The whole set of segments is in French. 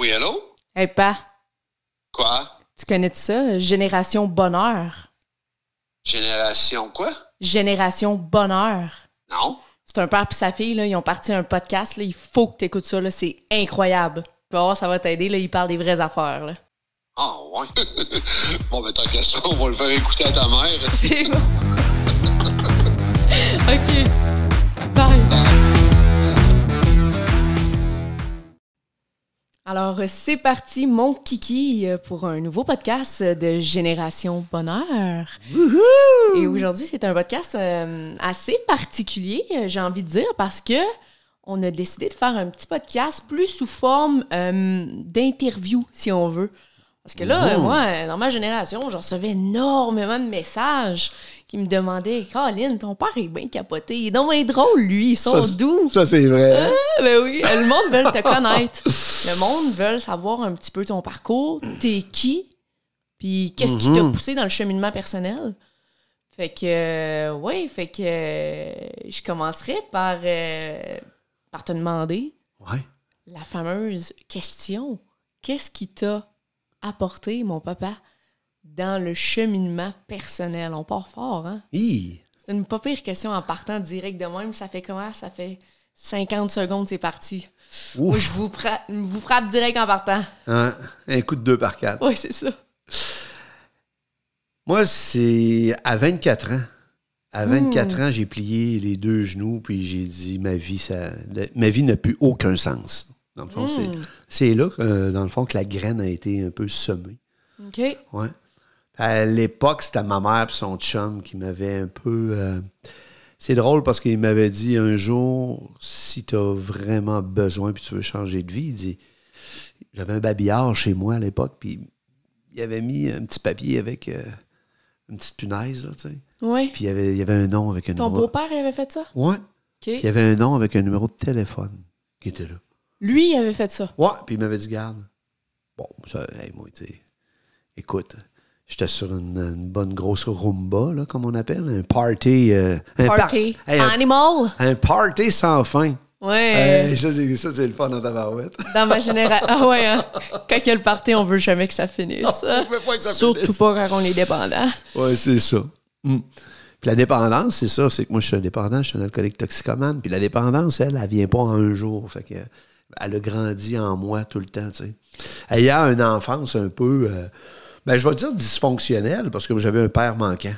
Oui, allô? Hey, pa, Quoi? tu connais ça? Génération Bonheur. Génération quoi? Génération Bonheur. Non? C'est un père et sa fille, là, ils ont parti un podcast. Là, il faut que tu écoutes ça. là, C'est incroyable. Tu vas voir, ça va t'aider. Ils parlent des vraies affaires. Là. Ah, ouais. bon, ben, tant qu'à ça, on va le faire écouter à ta mère. C'est bon. OK. Bye. Alors, euh, c'est parti, mon kiki, euh, pour un nouveau podcast de Génération Bonheur. Et aujourd'hui, c'est un podcast euh, assez particulier, j'ai envie de dire, parce que on a décidé de faire un petit podcast plus sous forme euh, d'interview, si on veut. Parce que là, moi, dans ma génération, je recevais énormément de messages qui me demandaient Colin, ton père est bien capoté. Il est donc bien drôle, lui. Ils sont Ça, doux. Ça, c'est vrai. hein? Ah, ben oui, le monde veut te connaître. Le monde veut savoir un petit peu ton parcours, t'es qui, puis qu'est-ce qui t'a poussé dans le cheminement personnel? Fait que, euh, ouais, fait que euh, je commencerai par, euh, par te demander Ouais. la fameuse question. Qu'est-ce qui t'a apporté, mon papa, dans le cheminement personnel? On part fort, hein? Hi. C'est une pas pire question en partant direct de même. Ça fait comment? Ça fait 50 secondes, c'est parti. Moi, je vous, fra- je vous frappe direct en partant. Hein? Un coup de deux par quatre. Oui, c'est ça. Moi, c'est à 24 ans. À 24 Hmm. ans, j'ai plié les deux genoux, puis j'ai dit ma vie, ça, ma vie n'a plus aucun sens. Dans le fond, c'est- Hmm. c'est là, que, euh, dans le fond, que la graine a été un peu semée. OK. Ouais. À l'époque, c'était ma mère et son chum qui m'avaient un peu. euh, C'est drôle parce qu'il m'avait dit un jour si tu as vraiment besoin puis tu veux changer de vie, il dit J'avais un babillard chez moi à l'époque, puis il avait mis un petit papier avec euh, une petite punaise, là, tu sais. Oui. Puis il y, avait, il y avait un nom avec un Ton numéro. beau-père, il avait fait ça? Puis il y avait un nom avec un numéro de téléphone qui était là. Lui, il avait fait ça? Ouais, puis il m'avait dit, garde. Bon, ça, hey, moi, tu sais, écoute, j'étais sur une, une bonne grosse rumba, là, comme on appelle, un party. euh, un par- Party. hey, Animal? un party sans fin. Ouais. Hey, ça, c'est, le fun dans ta barouette. Dans ma génération. Ah ouais, hein? Quand il y a le party, on veut jamais que ça finisse. Pas que ça Surtout finisse. pas quand on est dépendant. Ouais, c'est ça. Mm. Puis la dépendance, c'est ça, c'est que moi, je suis un dépendant, je suis un alcoolique toxicomane. Puis la dépendance, elle, elle vient pas en un jour. Fait que elle a grandi en moi tout le temps, tu sais. Ayant une enfance un peu, euh, ben, je vais dire dysfonctionnelle, parce que j'avais un père manquant.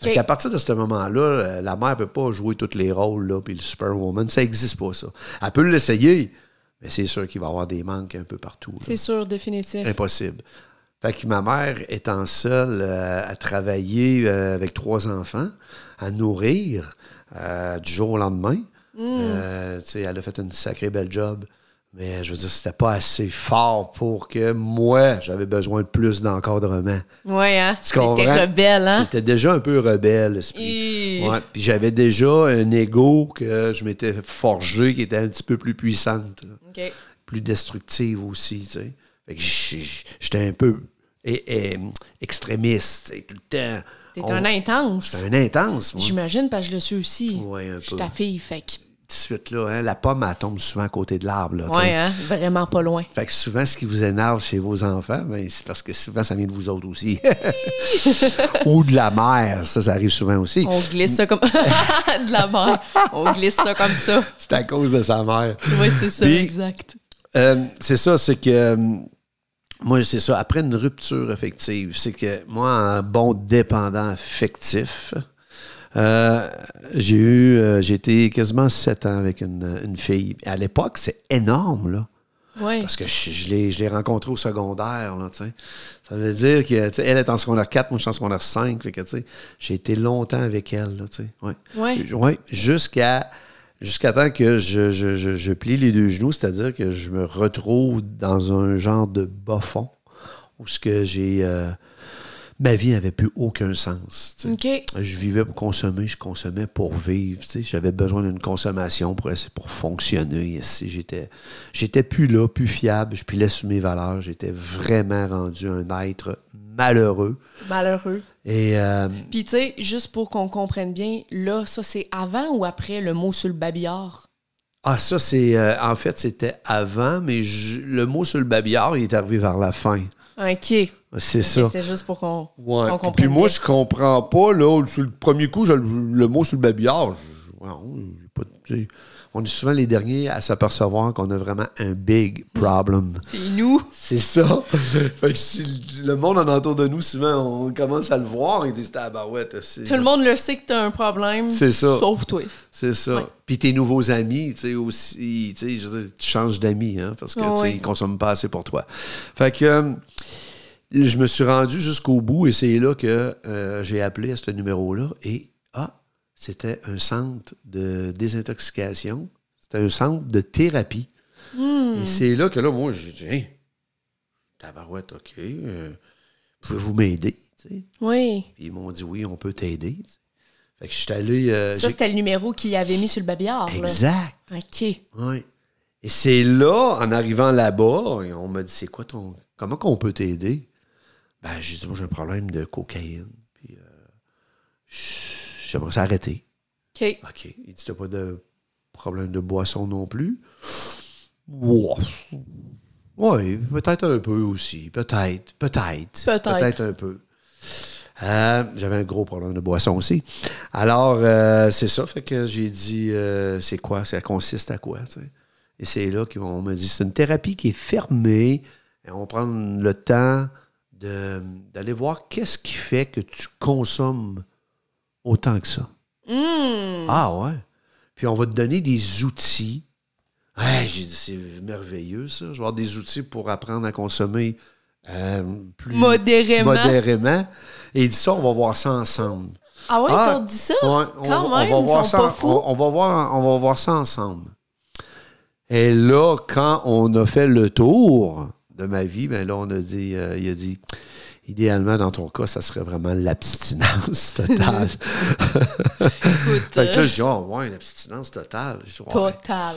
Fait OK. qu'à partir de ce moment-là, euh, la mère peut pas jouer tous les rôles, là, puis le superwoman, ça existe pas, ça. Elle peut l'essayer, mais c'est sûr qu'il va y avoir des manques un peu partout. C'est sûr, définitif. Impossible. Fait que ma mère étant seule euh, à travailler euh, avec trois enfants, à nourrir euh, du jour au lendemain, sais, elle a fait une sacrée belle job. Mais je veux dire, c'était pas assez fort pour que moi, j'avais besoin de plus d'encadrement. Ouais, hein? Tu comprends? Rebelle, hein? J'étais déjà un peu rebelle. Ouais, puis j'avais déjà un ego que je m'étais forgé qui était un petit peu plus puissante. plus destructive aussi, tu sais. Fait que j'étais un peu é- é- extrémiste, tu sais, tout le temps. T'es On- un intense. J'étais un intense, moi. J'imagine, parce que je le suis aussi. Ouais, un Je suis peu. ta fille, fait que... Tout de suite, là, hein, la pomme, elle tombe souvent à côté de l'arbre. Ouais, hein? Vraiment pas loin. Fait que souvent, ce qui vous énerve chez vos enfants, ben, c'est parce que souvent, ça vient de vous autres aussi. Ou de la mère, ça, ça arrive souvent aussi. On glisse ça comme... de la mer. On glisse ça comme ça. C'est à cause de sa mère. Oui, c'est ça, Puis- exact. Euh, c'est ça, c'est que euh, moi, c'est ça, après une rupture affective, c'est que moi, un bon dépendant affectif, euh, j'ai eu, euh, j'ai été quasiment sept ans avec une, une fille. À l'époque, c'est énorme, là. Ouais. Parce que je, je l'ai, je l'ai rencontrée au secondaire, là, tu sais. Ça veut dire que, tu sais, elle est en secondaire 4, moi, je suis en secondaire 5, fait que, tu sais, j'ai été longtemps avec elle, là, tu sais. Ouais. Ouais. Ouais, jusqu'à jusqu'à temps que je, je, je, je plie les deux genoux, c'est-à-dire que je me retrouve dans un genre de bas fond où ce que j'ai euh, ma vie n'avait plus aucun sens. Je vivais pour consommer, je consommais pour vivre. J'avais besoin d'une consommation pour, pour fonctionner. ici. J'étais, j'étais plus là, plus fiable. Je pilais sur mes valeurs. J'étais vraiment rendu un être malheureux. Malheureux. Et euh, Puis, tu sais, juste pour qu'on comprenne bien, là, ça, c'est avant ou après le mot sur le babillard? Ah, ça, c'est. euh, en fait, c'était avant, mais je- le mot sur le babillard, il est arrivé vers la fin. OK. C'est ça. C'était juste pour qu'on Ouais. Puis, comprenne puis moi, bien. je comprends pas, là, sur le premier coup, je- le mot sur le babillard, je- ouais, on est souvent les derniers à s'apercevoir qu'on a vraiment un big problem. C'est nous. C'est ça. fait que si le monde en entour de nous, souvent, on commence à le voir, ils disent Ah, bah ouais. Tout le monde le sait que t'as un problème. C'est ça. Sauf toi. C'est ça. Ouais. Puis tes nouveaux amis, tu sais, aussi, tu changes d'amis, hein, parce que, oui. ils consomment pas assez pour toi. Fait que euh, je me suis rendu jusqu'au bout et c'est là que euh, j'ai appelé à ce numéro-là et, ah, c'était un centre de désintoxication. C'était un centre de thérapie. Hmm. Et c'est là que là, moi, j'ai dit, hey, tabarouette, OK, euh, pouvez-vous m'aider? Oui. Puis ils m'ont dit, oui, on peut t'aider. Fait que je suis allé... euh, Ça, c'était le numéro qu'il avait mis sur le babillard. là. Exact. OK. Oui. Et c'est là, en arrivant là-bas, on m'a dit c'est quoi ton. Comment qu'on peut t'aider? Ben, j'ai dit, moi, j'ai un problème de cocaïne. Puis, euh, j- j'aimerais ça arrêter. OK. OK. Il dit, t'as pas de problème de boisson non plus? Oui, peut-être un peu aussi. Peut-être. Peut-être. Peut-être. Peut-être un peu. Euh, J'avais un gros problème de boisson aussi. Alors, euh, c'est ça. Fait que j'ai dit, euh, c'est quoi? Ça consiste à quoi? tu sais? Et c'est là qu'on m'a dit, c'est une thérapie qui est fermée. Et on prend le temps d'aller voir qu'est-ce qui fait que tu consommes autant que ça. Hmm. Ah ouais. Puis on va te donner des outils. Ouais, j'ai dit, c'est merveilleux ça. Je vais avoir des outils pour apprendre à consommer euh, plus Modérément. modérément. Et il dit ça, on va voir ça ensemble. Ah ouais, Ah, t'as dit ça? Ouais, on, Quand va- on même, va ils voir sont ça, pas fous. On, on va voir, on va voir ça ensemble. Et là, quand on a fait le tour de ma vie, ben là, on a dit, euh, il a dit, idéalement, dans ton cas, ça serait vraiment l'abstinence totale. Écoute, Fait que là, euh, j'ai dit, oh, ouais, l'abstinence totale. J'ai dit, ouais. total.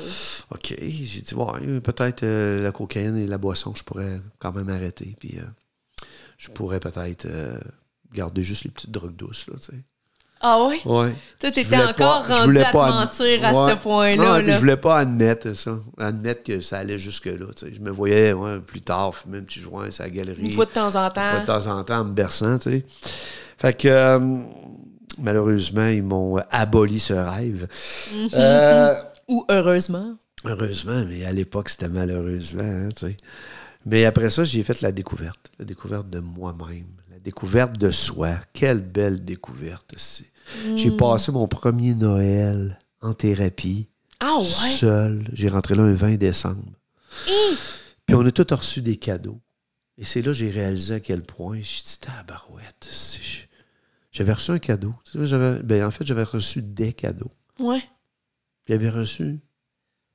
OK. J'ai dit, ouais, peut-être euh, la cocaïne et la boisson, je pourrais quand même arrêter. Puis euh, je pourrais peut-être euh, garder juste les petites drogues douces, là, tu sais. Ah ouais? Ouais. Toi, t'étais encore pas- rendu à te mentir à ce point-là. Non, là. je voulais pas admettre ça. Admettre que ça allait jusque-là. Je me voyais ouais, plus tard fumer un petit joint à la galerie. Une fois de temps en Une fois de temps. temps en temps, en me berçant, tu sais. Fait que, euh, malheureusement, ils m'ont aboli ce rêve. Mhm. Euh, Ou heureusement. heureusement, mais à l'époque, c'était malheureusement, hein, tu sais. Mais après ça, j'ai fait la découverte. La découverte de moi-même. Découverte de soi. Quelle belle découverte. c'est. J'ai Mm. passé mon premier Noël en thérapie. Ah ouais? Seul. J'ai rentré là un 20 décembre. Puis on a tous reçu des cadeaux. Et c'est là que j'ai réalisé à quel point. J'ai dit, tabarouette. J'avais reçu un cadeau. Ben, en fait, j'avais reçu des cadeaux. Ouais. J'avais reçu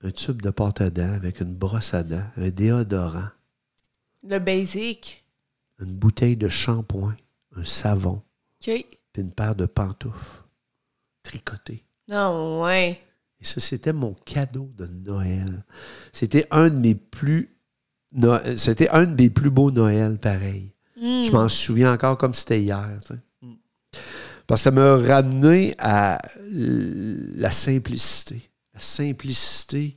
un tube de pâte à dents avec une brosse à dents, un déodorant, Le basic. Une bouteille de shampoing, un savon, puis une paire de pantoufles tricotées. Non, ouais. Et ça, c'était mon cadeau de Noël. C'était un de mes plus. No- C'était un de mes plus beaux Noëls, pareil. Hmm. Je m'en souviens encore comme c'était hier. tu sais. Parce que ça m'a ramené à la simplicité. La simplicité.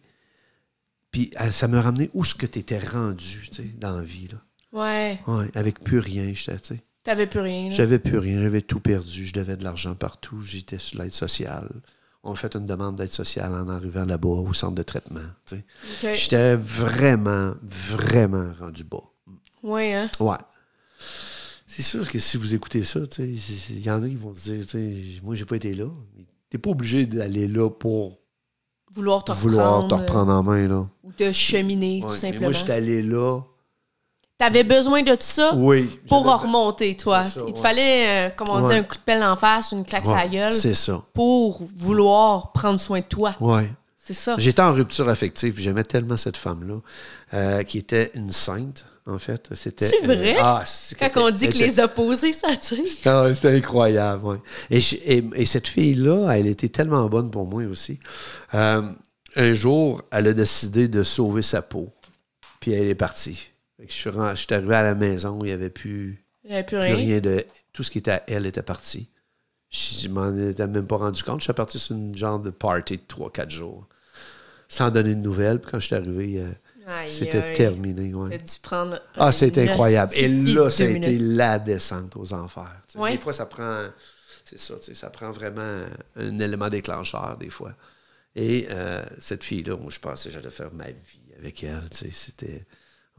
Puis à- ça m'a ramené où ce que tu étais rendu tu sais, dans la vie. Là. Ouais. Ouais, avec plus rien. j'étais, tu sais. T'avais plus rien. J'avais plus rien, j'avais tout perdu, je devais de l'argent partout, j'étais sur l'aide sociale. On a fait une demande d'aide sociale en arrivant là-bas au centre de traitement. tu sais. OK. J'étais vraiment, vraiment rendu bas. Ouais, hein? Ouais. C'est sûr que si vous écoutez ça, il y en a qui vont se dire, moi, j'ai pas été là. T'es pas obligé d'aller là pour Vouloir te vouloir reprendre. te reprendre en main, là. euh, Ou te cheminer, Ouais, tout mais simplement. moi, j'étais allé là. T'avais besoin de ça Oui. pour j'avais- remonter, toi. Ça, Il te ouais. fallait, euh, comme on dit, Ouais. un coup de pelle en face, une claque sur la Ouais, gueule C'est ça. pour vouloir prendre soin de toi. Ouais. C'est ça. J'étais en rupture affective, j'aimais tellement cette femme-là, euh, qui était une sainte, en fait. C'était. C'est vrai? ah, Quand on dit que les opposés s'attirent. Ah, C'était incroyable, oui. Et, je- et- et cette fille-là, elle était tellement bonne pour moi aussi. Euh, un jour, elle a décidé de sauver sa peau. Puis elle est partie. Fait que je, suis je suis arrivé à la maison, il n'y avait plus, Il n'y avait plus plus rien? rien de. Tout ce qui était à elle était parti. Je m'en étais même pas rendu compte. Je suis parti sur une genre de party de 3-4 jours. sans donner de nouvelles. Puis quand je suis arrivé, euh, c'était terminé. ouais. Dû prendre. Ah, c'est incroyable. Et là, ça a été la descente aux enfers. Ouais. Des fois, ça prend. C'est ça, tu sais, ça prend vraiment un élément déclencheur, des fois. Et euh, cette fille-là, moi, je pensais que j'allais faire ma vie avec elle. tu sais, C'était.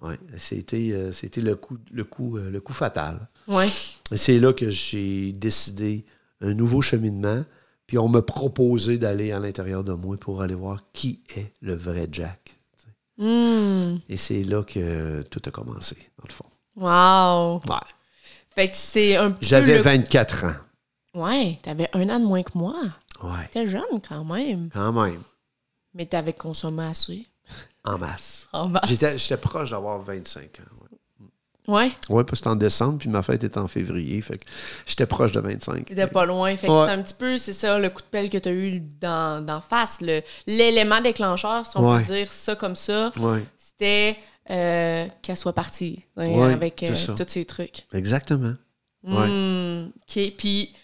Ouais, c'était, euh, c'était le coup, le coup, euh, le coup fatal. Ouais. C'est là que j'ai décidé un nouveau cheminement. Puis on m'a proposé d'aller à l'intérieur de moi pour aller voir qui est le vrai Jack. Hmm. Et c'est là que tout a commencé, dans le fond. Wow. Ouais. Fait que c'est un petit J'avais peu. le- 24 ans. Ouais, t'avais un an de moins que moi. Ouais, T'es jeune quand même. quand même. Mais t'avais consommé assez. En masse. En masse. J'étais, j'étais proche d'avoir 25 ans. Ouais. Ouais, Ouais, parce que c'était en décembre, puis ma fête était en février. Fait que j'étais proche de 25. t'étais pas loin. Fait que Ouais. c'était un petit peu, c'est ça, le coup de pelle que t'as eu d'en d'en face. le- L'élément déclencheur, si on Ouais. peut dire ça comme ça, c'était euh, qu'elle soit partie hein, avec euh, c'est tous ces trucs. exactement. Hmm, OK. Puis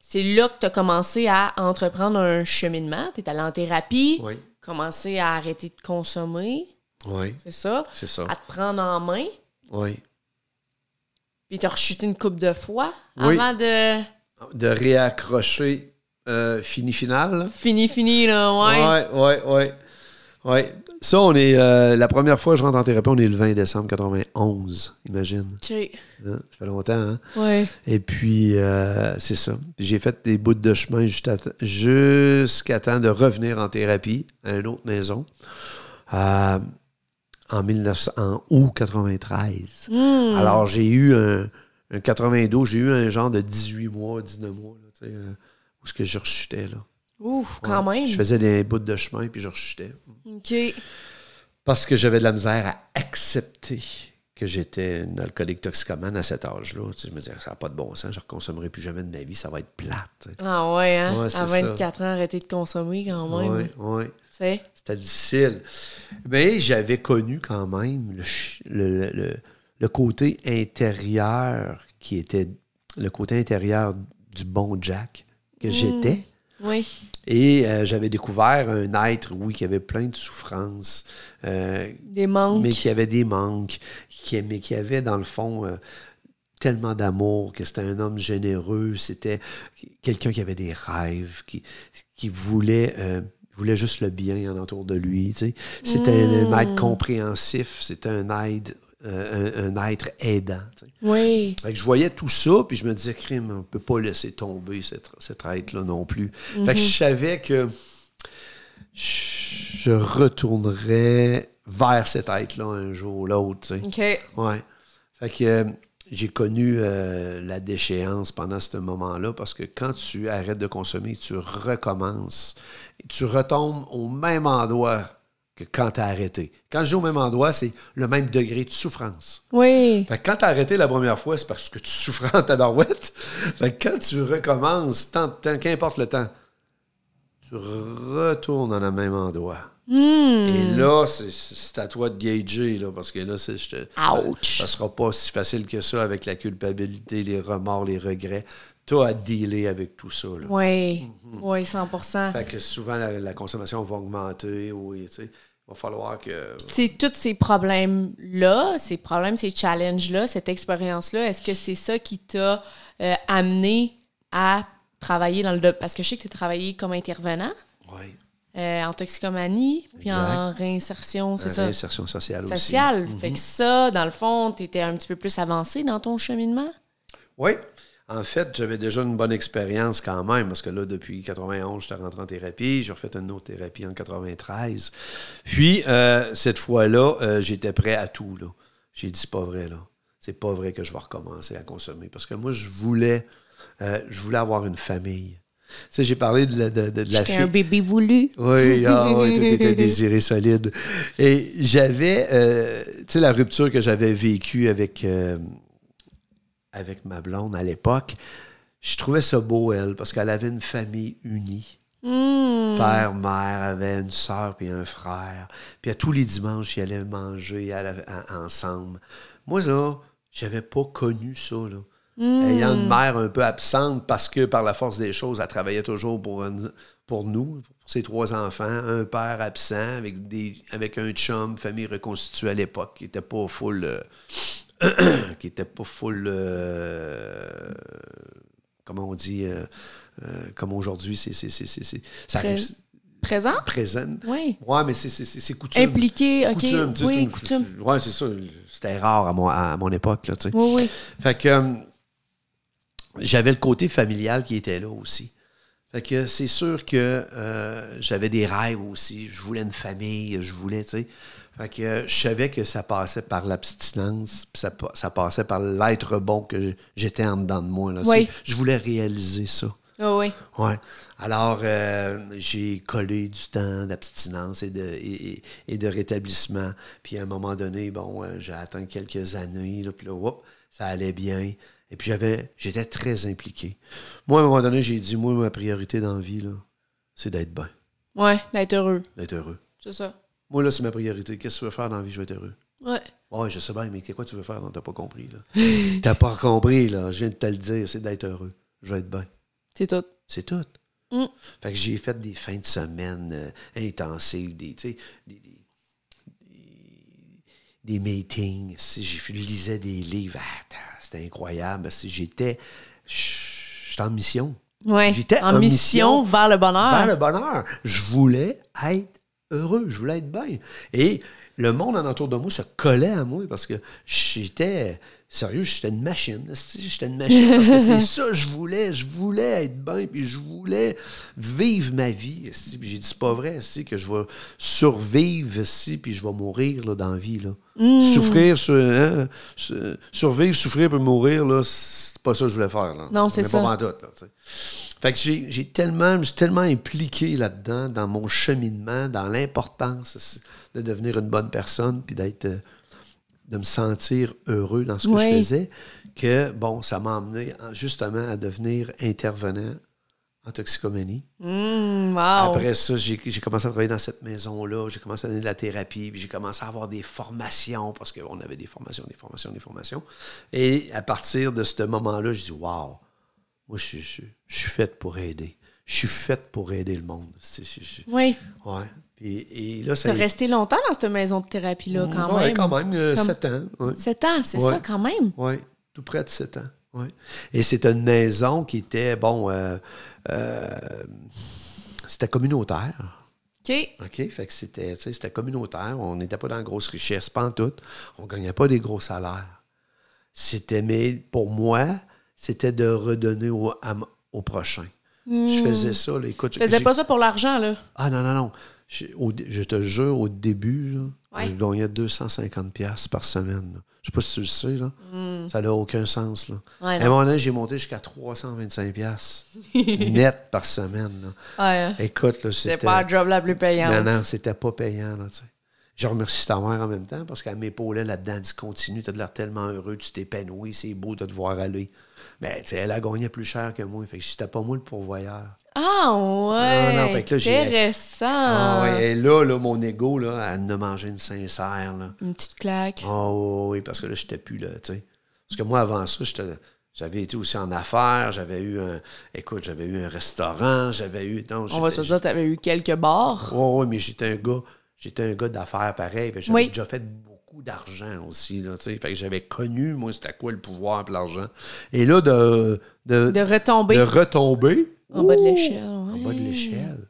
c'est là que tu as commencé à entreprendre un cheminement. Tu es allé en thérapie, Oui, commencé à arrêter de consommer, oui, c'est ça, c'est ça. à te prendre en main. Oui. Puis tu as rechuté une coupe de fois Oui. avant de. De réaccrocher euh, fini final. Fini, fini, là, ouais. Ouais, ouais, ouais. Ouais. Ça, on est. euh, la première fois que je rentre en thérapie, on est le 20 décembre 91. Imagine. OK. Hein? Ça fait longtemps, hein? Ouais. Et puis, euh, c'est ça. J'ai fait des bouts de chemin jusqu'à jusqu'à temps de revenir en thérapie à une autre maison. Euh, en, 1900, en août 93. Hmm. Alors, j'ai eu un, un 92, j'ai eu un genre de 18 mois, 19 mois, là, tu sais, où ce que je rechutais, là. Ouf, quand Ouais. même. Je faisais des bouts de chemin, puis je rechutais. OK. Parce que j'avais de la misère à accepter que j'étais une alcoolique toxicomane à cet âge-là. Tu sais, je me disais, ça n'a pas de bon sens, je ne reconsommerai plus jamais de ma vie, ça va être plate. tu sais. Ah ouais, hein? Ouais, à ça. 24 ans, arrêter de consommer quand même. Oui, oui. C'était difficile. Mais j'avais connu quand même le, le- le- le- le côté intérieur qui était le côté intérieur du bon Jack que j'étais. Oui. Et euh, j'avais découvert un être, oui, qui avait plein de souffrances, euh, Des manques. mais qui avait des manques, qui, mais qui avait, dans le fond, euh, tellement d'amour, que c'était un homme généreux, c'était quelqu'un qui avait des rêves, qui, qui voulait, voulait juste le bien en autour de lui. tu sais. C'était un, un être compréhensif, c'était un être, euh, un, un être aidant. Oui. Fait que je voyais tout ça, puis je me disais, crime, on peut pas laisser tomber cet, cet être-là non plus. Fait que je savais que je retournerais vers cet être-là un jour ou l'autre. OK. Ouais. Fait que euh, j'ai connu euh, la déchéance pendant ce moment-là parce que quand tu arrêtes de consommer, tu recommences. Et tu retombes au même endroit que quand tu as arrêté. Quand je dis au même endroit, c'est le même degré de souffrance. Oui. Fait que quand t'as arrêté la première fois, c'est parce que tu souffrais en tabarouette. Fait que quand tu recommences, tant de temps, qu'importe le temps, tu retournes dans le même endroit. Hmm. Et là, c'est- à toi de gager, là, parce que là, c'est, je te- Ouch. ça sera pas si facile que ça avec la culpabilité, les remords, les regrets. T'as à dealer avec tout ça. Là. Oui. Mhm. Oui, 100% Fait que souvent, la, la consommation va augmenter. Oui, tu sais. Va falloir que... C'est tous ces problèmes-là, ces problèmes, ces challenges-là, cette expérience-là, est-ce que c'est ça qui t'a euh, amené à travailler dans le... Parce que je sais que tu as travaillé comme intervenant Oui. euh, en toxicomanie, puis Exact. en réinsertion, c'est ça? Réinsertion sociale aussi. Social. Fait que ça, dans le fond, tu étais un petit peu plus avancé dans ton cheminement? Oui. En fait, j'avais déjà une bonne expérience quand même, parce que là, depuis 91, j'étais rentré en thérapie. J'ai refait une autre thérapie en 93. Puis, euh, cette fois-là, euh, j'étais prêt à tout. Là. J'ai dit, c'est pas vrai, là. C'est pas vrai que je vais recommencer à consommer. Parce que moi, je voulais, euh, je voulais avoir une famille. Tu sais, j'ai parlé de la, de, de- la fille. un bébé voulu. Oui, ah, oui, tout était désiré solide. Et j'avais, euh, tu sais, la rupture que j'avais vécue avec, euh, avec ma blonde à l'époque, je trouvais ça beau, elle, parce qu'elle avait une famille unie. Hmm. Père, mère, avait une sœur puis un frère. Puis à tous les dimanches, ils allaient manger à la- à- ensemble. Moi, là, j'avais pas connu ça, là. Ayant une mère un peu absente parce que par la force des choses, elle travaillait toujours pour, pour nous, pour ses trois enfants, un père absent avec, des, avec un chum, famille reconstituée à l'époque, qui était pas full. euh, qui était pas full. euh, comment on dit euh, euh, Comme aujourd'hui, c'est. ça Pré- réussit- Présent? présent. Oui. Ouais, mais c'est, coutume. Impliqué, OK. Coutume, oui, coutume. Ouais, c'est ça. C'était rare à mon, à mon époque, là, tu sais. Oui, oui. Fait que j'avais le côté familial qui était là aussi. Fait que c'est sûr que euh, j'avais des rêves aussi. Je voulais une famille, je voulais, tu sais. Fait que euh, je savais que ça passait par l'abstinence, ça, ça passait par l'être bon que j'étais en dedans de moi. Là. Oui. Je voulais réaliser ça. Ah oui. Ouais. Alors, euh, j'ai collé du temps d'abstinence et de, et, de rétablissement. Puis à un moment donné, bon, euh, j'ai atteint quelques années, là, puis là, whoop, ça allait bien. Et puis j'avais, j'étais très impliqué. Moi, à un moment donné, j'ai dit, moi, ma priorité dans la vie, là, c'est d'être bien, Ouais, d'être heureux. d'être heureux. C'est ça. Moi, là, c'est ma priorité. Qu'est-ce que tu veux faire dans la vie, je vais être heureux. Ouais. Ouais, je sais bien, mais quoi tu veux faire? Non, t'as pas compris, là? t'as pas compris, là. Je viens de te le dire, c'est d'être heureux. Je vais être bien. C'est tout. C'est tout. Mm. Fait que j'ai fait des fins de semaine euh, intensives, des, des, des, des- meetings. Si je lisais des livres, ah, ta- c'était incroyable. Si j'étais, j'étais en mission. Ouais. J'étais en en mission mission vers le bonheur. Vers le bonheur. Je voulais être heureux, je voulais être bien. Et le monde en autour de moi se collait à moi parce que j'étais. Sérieux, j'étais une machine. J'étais une machine parce que c'est ça que je voulais. Je voulais être bien, puis je voulais vivre ma vie. j'ai dit, c'est pas vrai que je vais survivre ici, puis je vais mourir là, dans la vie. Là. Souffrir, sur- hein, su- survivre, souffrir, puis mourir, là, c'est pas ça que je voulais faire. Là. Non, c'est Mais ça. Pas là, sais. Fait que j'ai j'ai tellement, je me suis tellement impliqué là-dedans, dans mon cheminement, dans l'importance de devenir une bonne personne, puis d'être, euh, de me sentir heureux dans ce que Oui. je faisais, que, bon, ça m'a emmené en- justement à devenir intervenant en toxicomanie. Mmh, wow. Après ça, j'ai commencé à travailler dans cette maison-là, j'ai commencé à donner de la thérapie, puis j'ai commencé à avoir des formations, parce qu'on avait des formations, des formations, des formations. Et à partir de ce moment-là, je dis Waouh, moi, je, suis- je, suis- je suis faite pour aider. Je suis faite pour aider le monde. Oui. ouais. Puis, et là, ça T'as resté longtemps dans cette maison de thérapie-là, quand ouais, même. quand même, euh, Comme- sept ans. ouais. Sept ans, c'est Ouais. ça, quand même. Oui, tout près de 7 ans. Ouais. Et c'était une maison qui était, bon, euh, euh, c'était communautaire. OK. OK? Fait que c'était, c'était communautaire. On n'était pas dans la grosse richesse, pas en tout. On ne gagnait pas des gros salaires. C'était, mais pour moi, c'était de redonner au, à m- au prochain. Je faisais ça, là, écoute. Tu faisais pas ça pour l'argent, là. Ah non, non, non. Je, au dé- je te jure, au début, là, Ouais. je gagnais 250$ piastres par semaine. là. Je sais pas si tu le sais, là. Ça n'a aucun sens, là. Hmm. Ouais, à un moment donné, j'ai monté jusqu'à 325$ piastres net par semaine. là. Ouais, hein. Écoute, là, C'était pas la job la plus payante. Non, non, c'était pas payant, là, tu sais. Je remercie ta mère en même temps parce qu'elle m'épaulait là-dedans. Elle dit continue, t'as de l'air tellement heureux, tu t'épanouis, c'est beau de te voir aller. Mais sais, elle a gagné plus cher que moi. Fait que c'était pas moi le pourvoyeur. Ah, ouais. Ah, non, fait que là, j'ai- Intéressant. Ah ouais, et là, là, mon ego, là, elle a mangé une sincère. Là. Une petite claque. Ah oui, parce que là, j'étais plus là, tu sais. Parce que moi, avant ça, j'avais été aussi en affaires, j'avais eu un. Écoute, j'avais eu un restaurant, j'avais eu. non, On va se dire, t'avais eu quelques bars. Oui, oui, mais j'étais un gars. J'étais un gars d'affaires pareil. J'avais Oui. déjà fait beaucoup d'argent aussi. Là, fait que j'avais connu, moi, c'était quoi le pouvoir et l'argent. Et là, de, de, De retomber de retomber. En bas de l'échelle. En bas de l'échelle.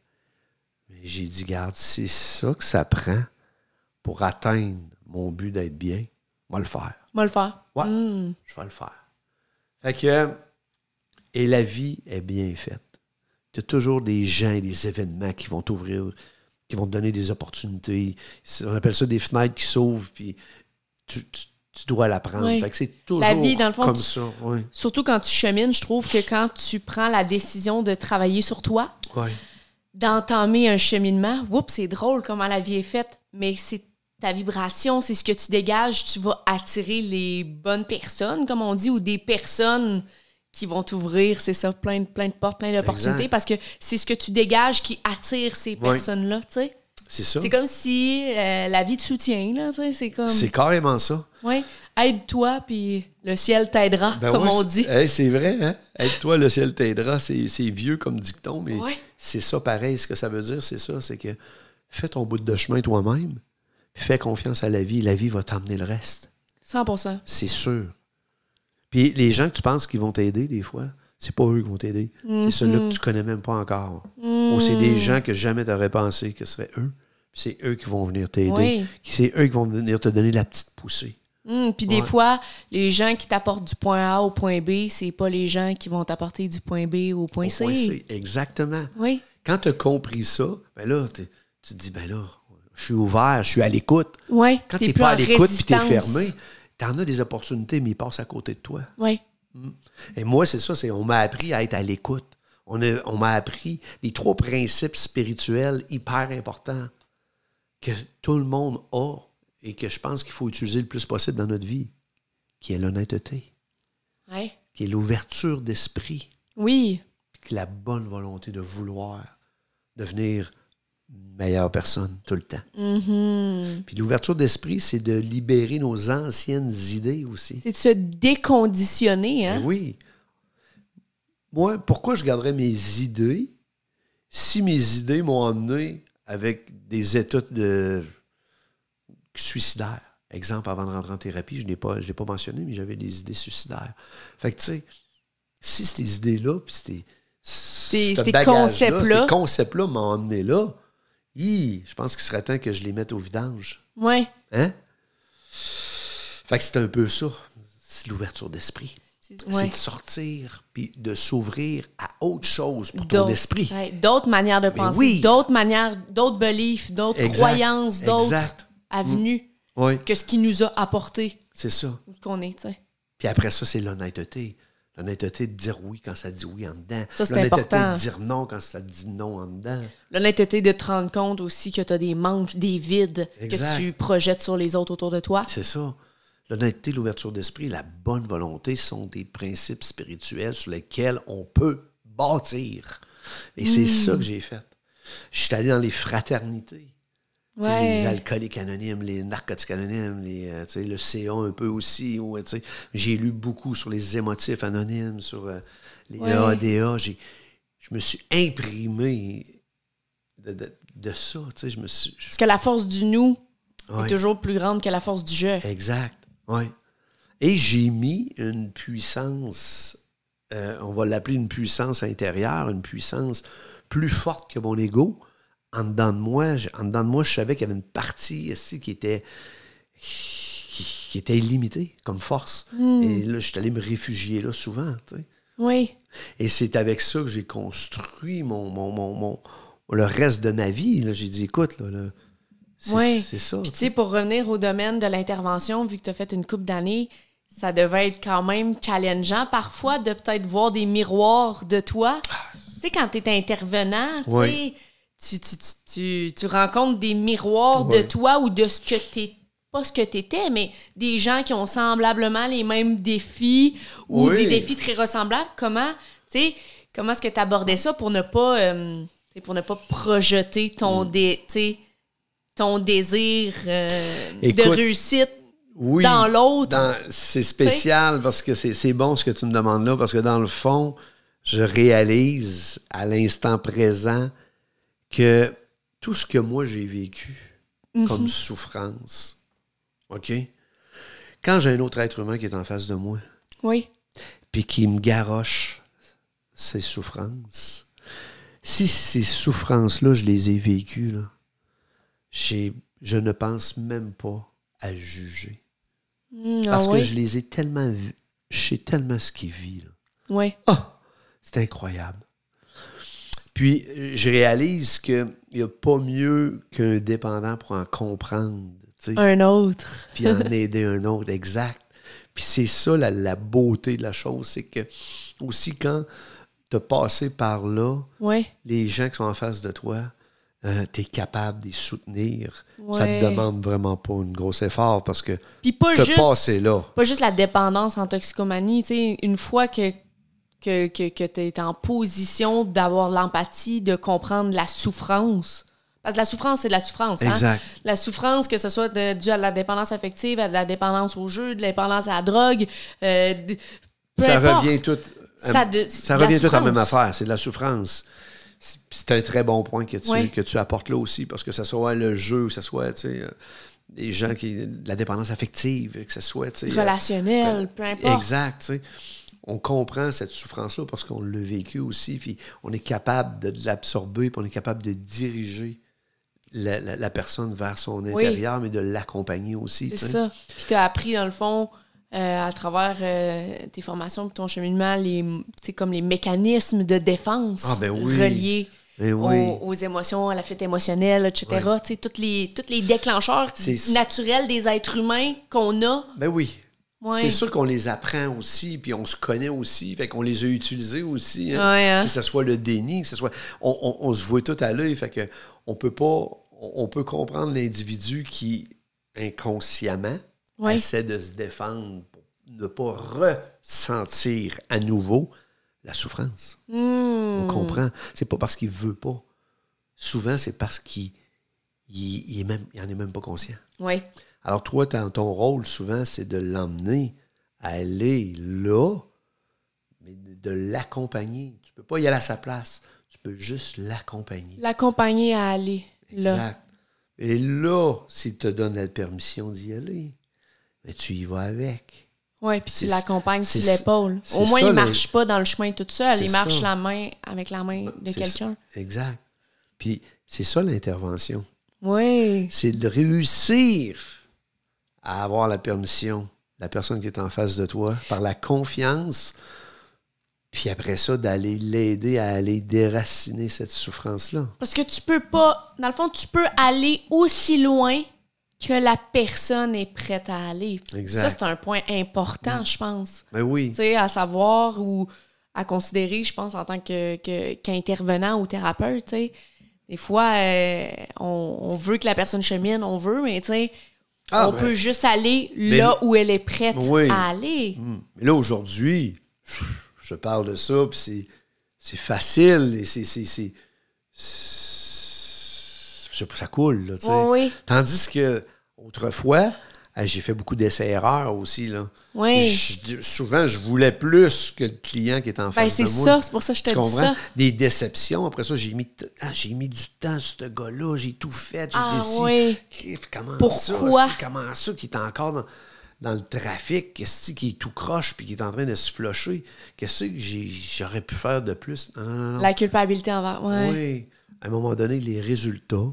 Mais j'ai dit, garde, c'est ça que ça prend pour atteindre mon but d'être bien. Moi, le faire. Moi le faire. Ouais. Hmm. Je vais le faire. Fait que, et la vie est bien faite. Tu as toujours des gens et des événements qui vont t'ouvrir, qui vont te donner des opportunités. On appelle ça des fenêtres qui s'ouvrent, puis tu, tu- tu dois la prendre. Oui. Fait que c'est toujours La vie, dans le fond, comme tu- ça. Oui. Surtout quand tu chemines, je trouve que quand tu prends la décision de travailler sur toi, d'entamer un cheminement, oups, c'est drôle comment la vie est faite, mais c'est ta vibration, c'est ce que tu dégages, tu vas attirer les bonnes personnes, comme on dit, ou des personnes qui vont t'ouvrir, c'est ça, plein de, plein de portes, plein d'opportunités, parce que c'est ce que tu dégages qui attire ces personnes-là, tu sais. C'est ça. C'est comme si euh, la vie te soutient, là, c'est comme... C'est carrément ça. Ouais, aide-toi, puis le ciel t'aidera, Ben comme ouais, on c'est- dit. hey, c'est vrai, hein? Aide-toi, le ciel t'aidera. C'est c'est vieux comme dicton, mais Ouais. c'est ça pareil. Ce que ça veut dire, c'est ça. C'est que fais ton bout de chemin toi-même, fais confiance à la vie. La vie va t'emmener le reste. 100% C'est sûr. Puis les gens que tu penses qui vont t'aider, des fois, c'est pas eux qui vont t'aider. C'est ceux-là que tu connais même pas encore. Ou c'est des gens que jamais t'aurais pensé que ce seraient eux. C'est eux qui vont venir t'aider. Oui. C'est eux qui vont venir te donner la petite poussée. Hum, puis des Ouais. fois, les gens qui t'apportent du point A au point B, c'est pas les gens qui vont t'apporter du point B au point Au C. point C. Exactement. Oui. Quand tu as compris ça, ben là, tu te dis, ben là, je suis ouvert, je suis à l'écoute. Ouais. Quand T'es tu n'es pas à l'écoute puis tu es fermé, tu en as des opportunités, mais ils passent à côté de toi. Ouais. Et moi, c'est ça, c'est on m'a appris à être à l'écoute. On, a- on m'a appris les trois principes spirituels hyper importants que tout le monde a et que je pense qu'il faut utiliser le plus possible dans notre vie, qui est l'honnêteté, Ouais. qui est l'ouverture d'esprit, Oui. puis la bonne volonté de vouloir devenir meilleure personne tout le temps. Mhm. Puis l'ouverture d'esprit, c'est de libérer nos anciennes idées aussi. C'est de se déconditionner, hein? Ben oui. Moi, pourquoi je garderais mes idées si mes idées m'ont emmené avec des états de suicidaires? Exemple, avant de rentrer en thérapie, je n'ai pas, je l'ai pas mentionné, mais j'avais des idées suicidaires. Fait que, tu sais, si ces idées-là, puis ces, ce ces concepts-là. ces concepts-là m'ont emmené là, hi, je pense qu'il serait temps que je les mette au vidange. Ouais. Hein? Fait que c'est un peu ça. C'est l'ouverture d'esprit. C'est ouais. de sortir puis de s'ouvrir à autre chose pour ton esprit. ouais, D'autres manières de penser, oui. d'autres manières, d'autres beliefs, d'autres croyances, d'autres avenues Oui, que ce qui nous a apporté c'est ça. qu'on est, tu sais. Puis après ça, c'est l'honnêteté. L'honnêteté de dire oui quand ça dit oui en dedans. Ça, c'est L'honnêteté important. de dire non quand ça dit non en dedans. L'honnêteté de te rendre compte aussi que tu as des manques, des vides Exact. que tu projettes sur les autres autour de toi. C'est ça. L'honnêteté, l'ouverture d'esprit, la bonne volonté sont des principes spirituels sur lesquels on peut bâtir. Et c'est Hmm. ça que j'ai fait. Je suis allé dans les fraternités. Ouais. Les alcooliques anonymes, les narcotiques anonymes, les, euh, le CA un peu aussi. sais, J'ai lu beaucoup sur les émotifs anonymes, sur euh, les Ouais. J'ai- Je me suis imprimé de, de- de ça. Je me suis, je- Parce que la force du nous Ouais. est toujours plus grande que la force du je. Exact. Oui. Et j'ai mis une puissance, euh, on va l'appeler une puissance intérieure, une puissance plus forte que mon ego. En dedans de moi, je- en dedans de moi, je savais qu'il y avait une partie ici qui était qui, qui était illimitée comme force. Et là, je suis allé me réfugier là souvent. tu sais. Oui. Et c'est avec ça que j'ai construit mon, mon, mon, mon- le reste de ma vie. J'ai dit, écoute, là, là, c'est Oui. ça. Puis, tu sais, pour revenir au domaine de l'intervention, vu que tu as fait une coupe d'années, ça devait être quand même challengeant parfois de peut-être voir des miroirs de toi. Tu sais, quand tu es intervenant, tu sais, Oui. Tu, tu, tu, tu- tu rencontres des miroirs de toi ou de ce que tu pas ce que tu étais, mais des gens qui ont semblablement les mêmes défis ou Oui. des défis très ressemblables. Comment, tu comment est-ce que tu abordais ça pour ne pas, euh, pour ne pas projeter ton, Mm. dé- ton désir euh, de réussite oui, dans l'autre? C'est spécial parce que c'est c'est bon ce que tu me demandes là, parce que dans le fond, je réalise à l'instant présent que tout ce que moi j'ai vécu Mhm. comme souffrance, OK? Quand j'ai un autre être humain qui est en face de moi, Oui. puis qui me garoche ses souffrances, si ces souffrances-là, je les ai vécues, là, je ne pense même pas à juger. Mm, Parce ah que oui? je les ai tellement vus. Je sais tellement ce qu'ils vivent. là. Oui. Ah! C'est incroyable. Puis, euh, je réalise qu'il n'y a pas mieux qu'un dépendant pour en comprendre, tu sais, Un autre. puis en aider un autre, exact. Puis c'est ça la, la beauté de la chose, c'est que aussi quand tu as passé par là, les gens qui sont en face de toi, tu es capable de les soutenir. Ça te demande vraiment pas un gros effort parce que tu juste, passé là. pas juste la dépendance en toxicomanie. Tu sais, une fois que, que, que, que tu es en position d'avoir l'empathie, de comprendre la souffrance. Parce que la souffrance, c'est de la souffrance. hein? Exact. La souffrance, que ce soit due à la dépendance affective, à de la dépendance au jeu, de la dépendance à la drogue, euh, peu ça importe. revient tout. Ça euh, de- ça de revient tout à la même affaire. C'est de la souffrance. C'est un très bon point que tu, Oui. que tu apportes là aussi, parce que ce soit le jeu, que ce soit tu sais, euh, des gens qui. de la dépendance affective, que ce soit. tu sais, euh, Relationnel, peu importe. Exact, tu sais. On comprend cette souffrance-là parce qu'on l'a vécu aussi, puis on est capable de, l'absorber, puis on est capable de diriger la, la- la personne vers son Oui. intérieur, mais de l'accompagner aussi. C'est ça. Puis tu as appris, dans le fond, euh, à travers euh, tes formations ton cheminement, les, comme les mécanismes de défense Ah, ben oui. reliés Ben oui. aux, aux émotions, à la fuite émotionnelle, etc. Tu sais, tous les, tous les déclencheurs naturels des êtres humains qu'on a. Ben oui. Ouais. C'est sûr qu'on les apprend aussi, puis on se connaît aussi, fait qu'on les a utilisés aussi. hein. Ouais, hein. Que ce soit le déni, que ce soit. On, on- on se voit tout à l'œil, fait que on peut pas. On peut comprendre l'individu qui, inconsciemment, Ouais. essaie de se défendre pour ne pas ressentir à nouveau la souffrance. Hmm. On comprend. C'est pas parce qu'il veut pas. Souvent, c'est parce qu'il il, il est même, il en est même pas conscient. Ouais. Alors, toi, ton, rôle, souvent, c'est de l'emmener à aller là, mais de de l'accompagner. Tu peux pas y aller à sa place. Tu peux juste l'accompagner. L'accompagner à aller là. Exact. Et là, s'il te donne la permission d'y aller, mais tu y vas avec. Ouais, puis tu l'accompagnes sur c'est- l'épaule. Au moins, ça, il le- marche pas dans le chemin tout seul. Il marche ça. la main avec la main de C'est quelqu'un. Exact. Puis, c'est ça l'intervention. Oui. C'est de réussir à avoir la permission la personne qui est en face de toi par la confiance, puis après ça, d'aller l'aider à aller déraciner cette souffrance-là. Parce que tu peux pas, dans le fond, tu peux aller aussi loin que la personne est prête à aller. Exact. Ça, c'est un point important, je pense. Ben oui. Tu sais, à savoir ou à considérer, je pense, en tant que, que- qu'intervenant ou thérapeute, tu sais. Des fois, euh, on, on veut que la personne chemine, on veut, mais tu sais, Ah, on ben. peut juste aller là où elle est prête Oui. à aller. Mais là, aujourd'hui, je parle de ça, puis c'est, c'est facile, et c'est... ça coule, là, tu sais. Oui. Tandis que autrefois, j'ai fait beaucoup d'essais-erreurs aussi, là. Oui. Je- souvent, je voulais plus que le client qui est en Ben, face c'est de moi. ça, c'est pour ça que je te dis ça. Des déceptions. Après ça, j'ai mis, ah, j'ai mis du temps sur ce gars-là. J'ai tout fait. J'ai Ah, oui. Comment Pourquoi? ça? c'est- Comment ça qui est encore dans, dans le trafic? Qu'est-ce qui est tout croche puis qui est en train de se flusher? Qu'est-ce que j'aurais pu faire de plus? Non, non, non, non. La culpabilité envers. Ouais. Oui. À un moment donné, les résultats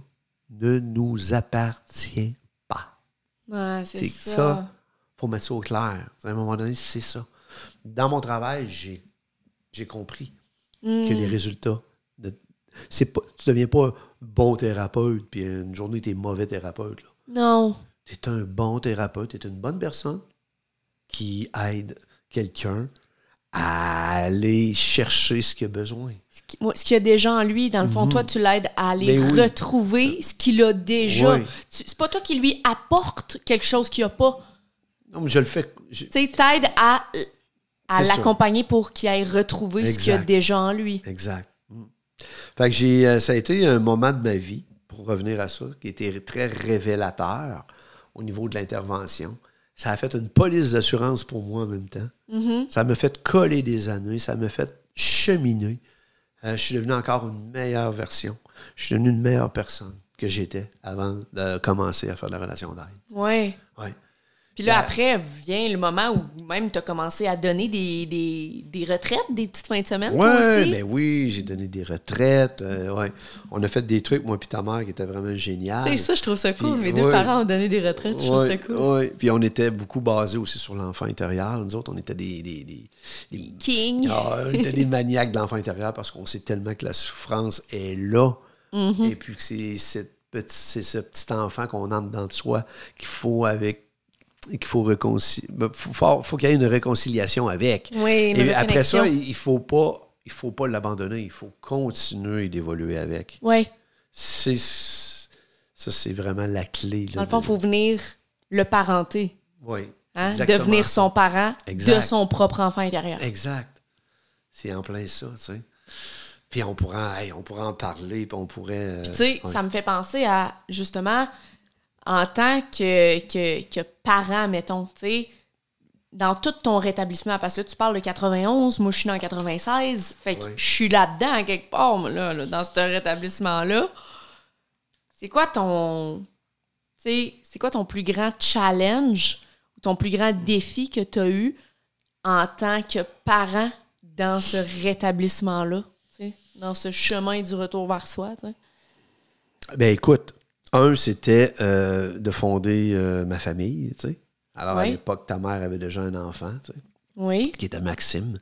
ne nous appartiennent. Ouais, c'est ça. ça. faut mettre ça au clair. À un moment donné, c'est ça. Dans mon travail, j'ai, compris Hmm. que les résultats. De, c'est pas, tu deviens pas un bon thérapeute, puis une journée, tu es mauvais thérapeute. Non. Tu es un bon thérapeute, tu es une bonne personne qui aide quelqu'un à aller chercher ce qu'il a besoin. Ce qu'il y a déjà en lui, dans le fond, toi, tu l'aides à aller Mhm. Ben oui. retrouver ce qu'il a déjà. Oui. C'est pas toi qui lui apporte quelque chose qu'il a pas. Non, mais je le fais. je- Tu sais, t'aides à, l'accompagner pour qu'il aille retrouver ce qu'il a déjà en lui. Exact. Mm. Fait que j'ai, euh, ça a été un moment de ma vie, pour revenir à ça, qui était très révélateur au niveau de l'intervention. Ça a fait une police d'assurance pour moi en même temps. Mm-hmm. Ça m'a fait coller des années, ça m'a fait cheminer. Euh, je suis devenu encore une meilleure version. Je suis devenu une meilleure personne que j'étais avant de commencer à faire de la relation d'aide. Ouais. Ouais. Puis là, après, vient le moment où même tu as commencé à donner des, des, des retraites, des petites fins de semaine, toi Ouais, aussi? ben oui, j'ai donné des retraites. euh, ouais. On a fait des trucs, moi et ta mère, qui étaient vraiment. Tu sais, ça, je trouve ça cool. Puis, Mes deux parents ont donné des retraites, je trouve ça cool. ouais. Puis on était beaucoup basés aussi sur l'enfant intérieur. Nous autres, on était des, des, des- des- King. Ah, on était des maniaques de l'enfant intérieur parce qu'on sait tellement que la souffrance est là. Mm-hmm. Et puis que c'est c'est ce petit enfant qu'on entre dans de soi qu'il faut avec qu'il faut réconcilier. Faut, faut, qu'il y ait une réconciliation avec. Oui, une Et après ça, il faut pas il faut pas l'abandonner, il faut continuer d'évoluer avec. Ouais. C'est ça c'est vraiment la clé. là, Dans le fond, de- il faut venir le parenter. Oui. Hein? Devenir son parent Exact. de son propre enfant intérieur. Exact. C'est en plein ça, tu sais. Puis on pourrait, hey, on pourrait en parler, puis on pourrait. euh, Puis, tu sais, ça me fait penser à, justement, en tant que, que, que parent, mettons, tu sais, dans tout ton rétablissement, parce que là, tu parles de 91, moi, je suis dans 96, fait que je suis là-dedans, quelque part, moi, là, là, dans ce rétablissement-là. C'est quoi ton... C'est quoi ton plus grand challenge ou ton plus grand défi que tu as eu en tant que parent dans ce rétablissement-là, tu sais, dans ce chemin du retour vers soi, tu sais? Ben écoute, un, c'était euh, de fonder euh, ma famille, tu sais. Alors, à l'époque, ta mère avait déjà un enfant, tu sais, Oui. qui était Maxime.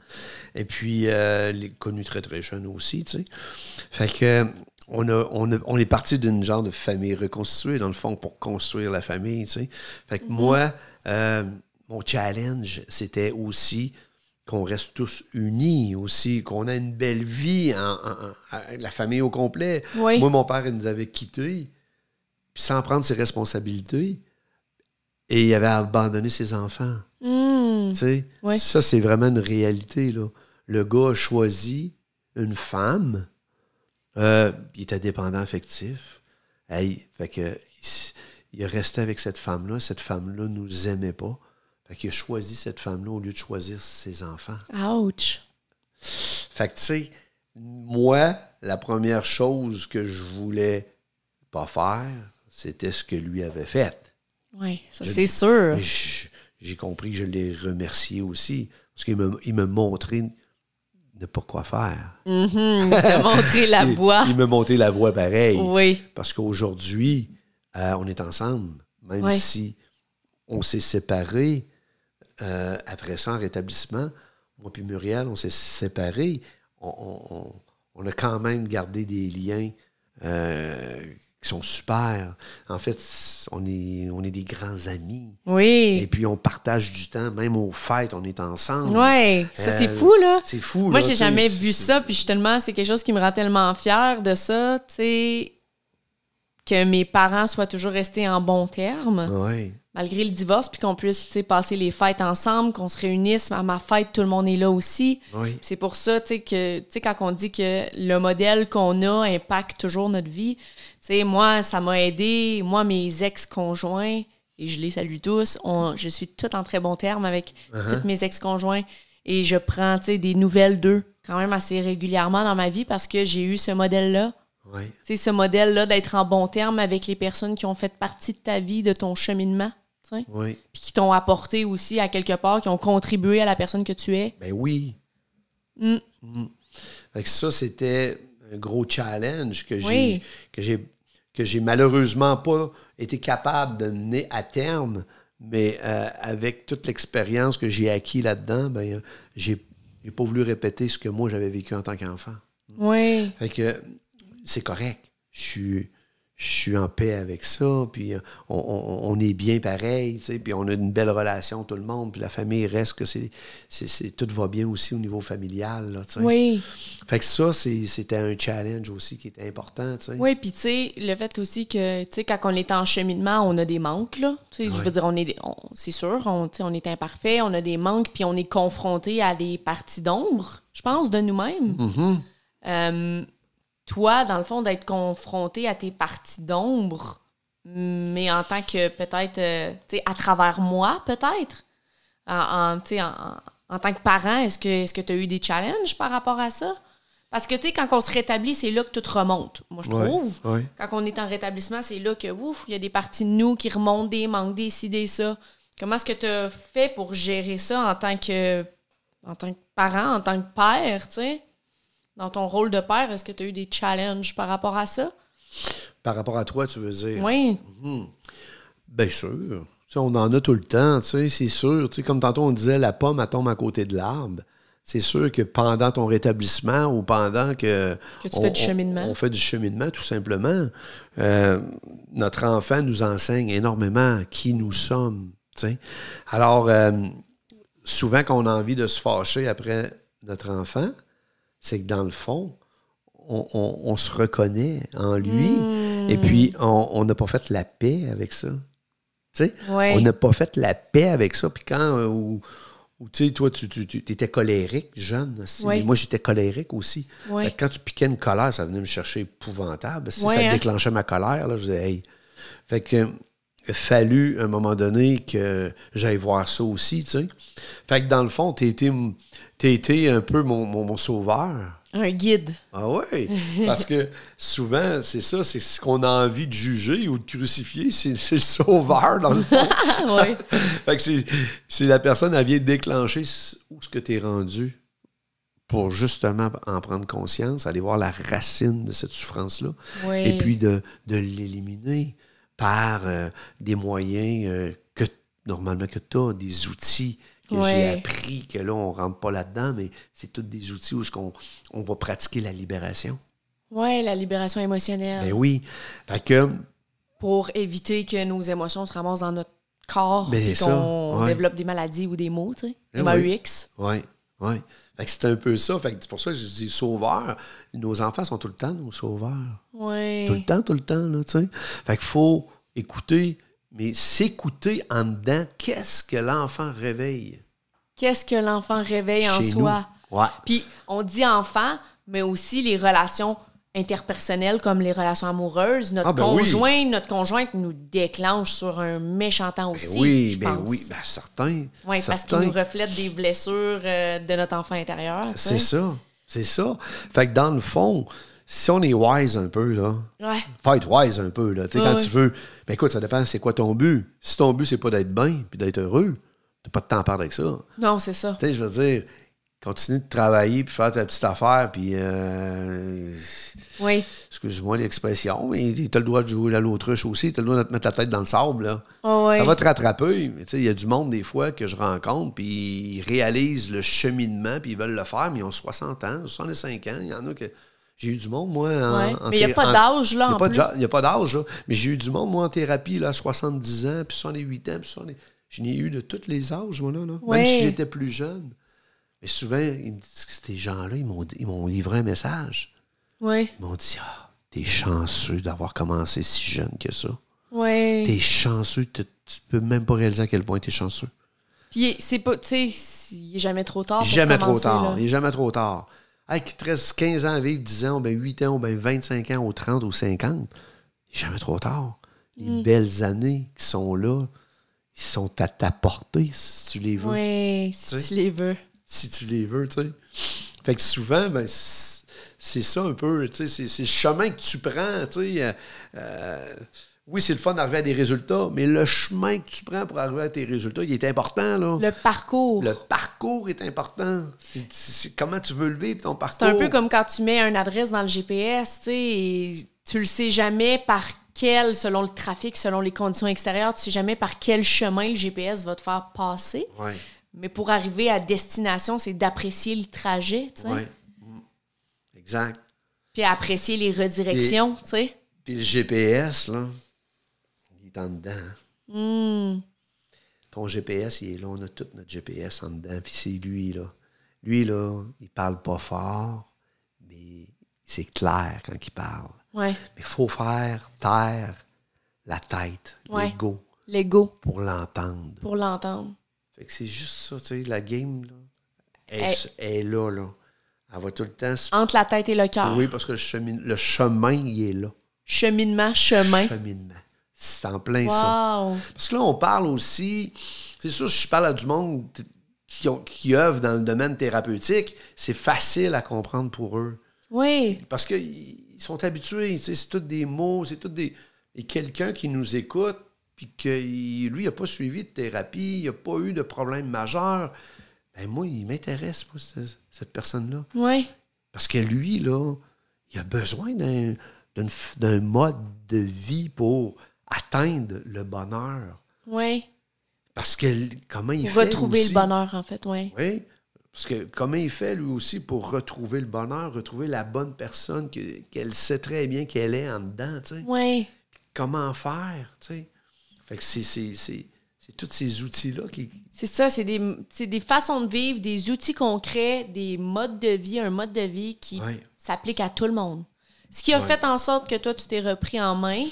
Et puis, euh, connu très, très jeune aussi, tu sais. Fait que, on, a, on, a- on est parti d'une genre de famille reconstituée, dans le fond, pour construire la famille, tu sais. Fait que moi, euh, mon challenge, c'était aussi qu'on reste tous unis aussi, qu'on a une belle vie, en, en- en- en- la famille au complet. Oui. Moi, mon père, il nous avait quittés, puis sans prendre ses responsabilités, et il avait abandonné ses enfants. Hmm. Ouais. ça, c'est vraiment une réalité. Là. Le gars a choisi une femme, euh, il était dépendant affectif. Hey, fait que, il, est resté avec cette femme-là. Cette femme-là nous aimait pas. Fait qu'il a choisi cette femme-là au lieu de choisir ses enfants. Ouch. Fait que, tu sais, moi, la première chose que je voulais pas faire, c'était ce que lui avait fait. Oui, ça c'est sûr. J'ai compris que je l'ai remercié aussi. Parce qu'il me, il me montrait ne pas quoi faire. Mhm, Te montrer la Il- voie. Il, me montrait la voie pareil. Oui. Parce qu'aujourd'hui, euh, on est ensemble. Même si on s'est séparés euh, après ça en rétablissement, moi puis Muriel, on s'est séparés. On, on- on- on a quand même gardé des liens euh, qui sont super. En fait, on est, on est des grands amis. Et Oui. puis on partage du temps, même aux fêtes, on est ensemble. Oui. Ça, c'est Euh, fou, là. C'est fou. Moi, j'ai jamais vu ça, puis je suis tellement, c'est quelque chose qui me rend tellement fière de ça, tu sais, que mes parents soient toujours restés en bons termes, Ouais. Malgré le divorce, puis qu'on puisse, passer les fêtes ensemble, qu'on se réunisse. À ma fête, tout le monde est là aussi. Oui. C'est pour ça, que, quand on dit que le modèle qu'on a impacte toujours notre vie, moi, ça m'a aidé. Moi, mes ex-conjoints, et je les salue tous, on, je suis toute en très bon terme avec tous mes ex-conjoints et je prends, des nouvelles d'eux quand même assez régulièrement dans ma vie parce que j'ai eu ce modèle-là. Oui. Ce modèle-là d'être en bon terme avec les personnes qui ont fait partie de ta vie, de ton cheminement, sais, Oui. puis qui t'ont apporté aussi à quelque part, qui ont contribué à la personne que tu es. Ben oui. Mm. Mm. Fait que ça, c'était un gros challenge que j'ai Oui. que j'ai que j'ai malheureusement pas été capable de mener à terme, mais euh, avec toute l'expérience que j'ai acquis là-dedans, ben j'ai j'ai pas voulu répéter ce que moi j'avais vécu en tant qu'enfant. Oui. Fait que c'est correct. Je suis, je suis en paix avec ça. Puis euh, on, on- on est bien pareil. tu sais, Puis on a une belle relation, tout le monde. Puis la famille reste que c'est, tout va bien aussi au niveau familial. Là, tu sais. Oui. Fait que ça, c'est- c'était un challenge aussi qui était important. tu sais. Oui, puis tu sais, le fait aussi que, tu sais, quand on est en cheminement, on a des manques, là. Tu sais, je veux dire, on est, on- c'est sûr, on, tu sais, on est imparfait, on a des manques, puis on est confronté à des parties d'ombre, je pense, de nous-mêmes. Mhm. Euh, toi, dans le fond, d'être confronté à tes parties d'ombre, mais en tant que peut-être, euh, tu sais, à travers moi, peut-être, en, en, tu sais, en, en- en tant que parent, est-ce que est-ce que tu as eu des challenges par rapport à ça? Parce que, tu sais, quand on se rétablit, c'est là que tout remonte, moi, je Ouais, trouve. ouais. Quand on est en rétablissement, c'est là que, ouf, il y a des parties de nous qui remontent, des manques, des ci, des ça. Comment est-ce que tu as fait pour gérer ça en tant que, en tant que parent, en tant que père, tu sais? Dans ton rôle de père, est-ce que tu as eu des challenges par rapport à ça? Par rapport à toi, tu veux dire? Oui. Bien sûr. On en a tout le temps, tu sais, c'est sûr. Comme tantôt, on disait, la pomme, elle tombe à côté de l'arbre. C'est sûr que pendant ton rétablissement ou pendant que... Que tu fais du cheminement. On, fait du cheminement, tout simplement. euh, notre enfant nous enseigne énormément qui nous sommes. Alors, euh, souvent, quand on a envie de se fâcher après notre enfant, c'est que dans le fond, on, on- on se reconnaît en lui. Et puis, on n'a pas fait la paix avec ça. Tu sais, on n'a pas fait la paix avec ça. Puis quand, euh, ou, Ou tu sais, toi, tu, tu, tu étais colérique, jeune. aussi. Oui. Mais moi, j'étais colérique aussi. Oui. Fait que quand tu piquais une colère, ça venait me chercher épouvantable. Si ça hein? déclenchait ma colère, là, je disais, hey. Fait que, il a fallu, à un moment donné, que j'aille voir ça aussi, tu sais. Fait que dans le fond, t'as été, t'as été un peu mon, mon, mon sauveur. Un guide. Ah ouais, parce que souvent, c'est ça, c'est ce qu'on a envie de juger ou de crucifier, c'est le sauveur, dans le fond. oui. fait que c'est- la personne, elle vient déclencher où ce que tu es rendu pour justement en prendre conscience, aller voir la racine de cette souffrance-là, Oui. et puis de, de l'éliminer par euh, des moyens euh, que normalement que tu as, des outils que j'ai appris, que là, on rentre pas là-dedans, mais c'est tous des outils où ce qu'on on va pratiquer la libération. Oui, la libération émotionnelle. Ben oui. Fait que, Pour éviter que nos émotions se ramassent dans notre corps Ben, et qu'on ouais. développe des maladies ou des maux, tu sais. MAUX. Oui, oui. Fait que c'est un peu ça. Fait que c'est pour ça que je dis sauveur. Nos enfants sont tout le temps nos sauveurs. Oui. Tout le temps, tout le temps, là, tu sais. Fait qu'il faut écouter, mais s'écouter en dedans, qu'est-ce que l'enfant réveille? Qu'est-ce que l'enfant réveille en soi? Ouais. Puis on dit enfant, mais aussi les relations interpersonnelles comme les relations amoureuses. Notre Ah, ben oui. conjoint, notre conjointe nous déclenche sur un méchant temps Ben aussi. oui, ben pense. oui, ben certain. Oui, parce qu'il nous reflète des blessures euh, de notre enfant intérieur. C'est ça, c'est ça. Fait que dans le fond, si on est wise un peu, là, Ouais. faut être wise un peu, là. Tu sais, Ouais, quand ouais. tu veux. Ben écoute, ça dépend, c'est quoi ton but? Si ton but, c'est pas d'être bien puis d'être heureux, t'as pas de temps à perdre avec ça. Non, c'est ça. Tu sais, je veux dire, continue de travailler puis faire ta petite affaire, puis. euh, Oui. Excuse-moi l'expression, mais t'as le droit de jouer à l'autruche aussi, t'as le droit de te mettre la tête dans le sable, là. Oh, ouais. Ça va te rattraper, mais tu sais, il y a du monde, des fois, que je rencontre, puis ils réalisent le cheminement, puis ils veulent le faire, mais ils ont 60 ans, 65 ans. Il y en a que. J'ai eu du monde, moi. En, Ouais. en Mais il n'y a pas d'âge, là, il n'y a pas d'âge, là. Mais j'ai eu du monde, moi, en thérapie, là, à 70 ans, puis 68 ans, puis 70... Je n'ai eu de tous les âges, moi, là. là. Ouais. Même si j'étais plus jeune. Mais souvent, ils me disent que ces gens-là, ils m'ont, ils m'ont livré un message. Oui. Ils m'ont dit Ah, t'es chanceux d'avoir commencé si jeune que ça. Oui. T'es chanceux, tu, peux même pas réaliser à quel point t'es chanceux. Puis c'est pas, tu sais, il est jamais trop tard. Jamais trop tard. là. Il est jamais trop tard. Qu'il te reste 15 ans à vivre, 10 ans, ou bien 8 ans, ou bien 25 ans, ou 30 ou 50. Il est jamais trop tard. Les Mm. belles années qui sont là, ils sont à ta portée si tu les veux. Oui, si Tu les veux. si tu les veux, tu sais. Fait que souvent, ben, c'est ça un peu, tu sais, c'est- c'est le chemin que tu prends, tu sais. euh, euh, oui, c'est le fun d'arriver à des résultats, mais le chemin que tu prends pour arriver à tes résultats, il est important, là. Le parcours. Le parcours est important. C'est- comment tu veux le vivre, ton parcours. C'est un peu comme quand tu mets une adresse dans le GPS, tu sais, et tu le sais jamais par quel, selon le trafic, selon les conditions extérieures, tu sais jamais par quel chemin le GPS va te faire passer. Ouais, Mais pour arriver à destination, c'est d'apprécier le trajet, tu sais. ouais. Mm. Exact. Puis apprécier les redirections, tu sais. Puis le GPS, là, est en dedans. Hmm. Ton GPS, il est là. On a tout notre GPS en dedans. Puis c'est lui, là. Lui, là, il parle pas fort, mais c'est clair quand il parle. Ouais. Mais il faut faire taire la tête, Ouais. l'ego, L'ego, pour l'entendre. pour l'entendre. Fait que c'est juste ça, tu sais, la game, là. Elle, Elle- elle est là, là. Elle va tout le temps. Entre la tête et le cœur. Oui, parce que le, chemin, le chemin, il est là. Cheminement, chemin. Cheminement. C'est en plein ça. Wow. Parce que là, on parle aussi. C'est sûr, si je parle à du monde qui, ont, qui œuvre dans le domaine thérapeutique, c'est facile à comprendre pour eux. Oui. Parce qu'ils sont habitués. C'est tous des mots, c'est tous des. Et quelqu'un qui nous écoute, puis que lui, il n'a pas suivi de thérapie, il n'a pas eu de problème majeur, ben moi, il m'intéresse, cette, cette personne-là. Oui. Parce que lui, là, il a besoin d'un mode de vie pour atteindre le bonheur. Oui. Parce que comment il Pour fait. retrouver le bonheur, en fait, oui. Oui. Parce que comment il fait, lui aussi, pour retrouver le bonheur, retrouver la bonne personne que- qu'elle sait très bien qu'elle est en dedans, tu sais? Oui. Comment faire, tu sais? Fait que c'est, tous ces outils-là qui. C'est ça, c'est des, façons de vivre, des outils concrets, des modes de vie, un mode de vie qui Ouais. s'applique à tout le monde. Ce qui a Ouais. fait en sorte que toi, tu t'es repris en main,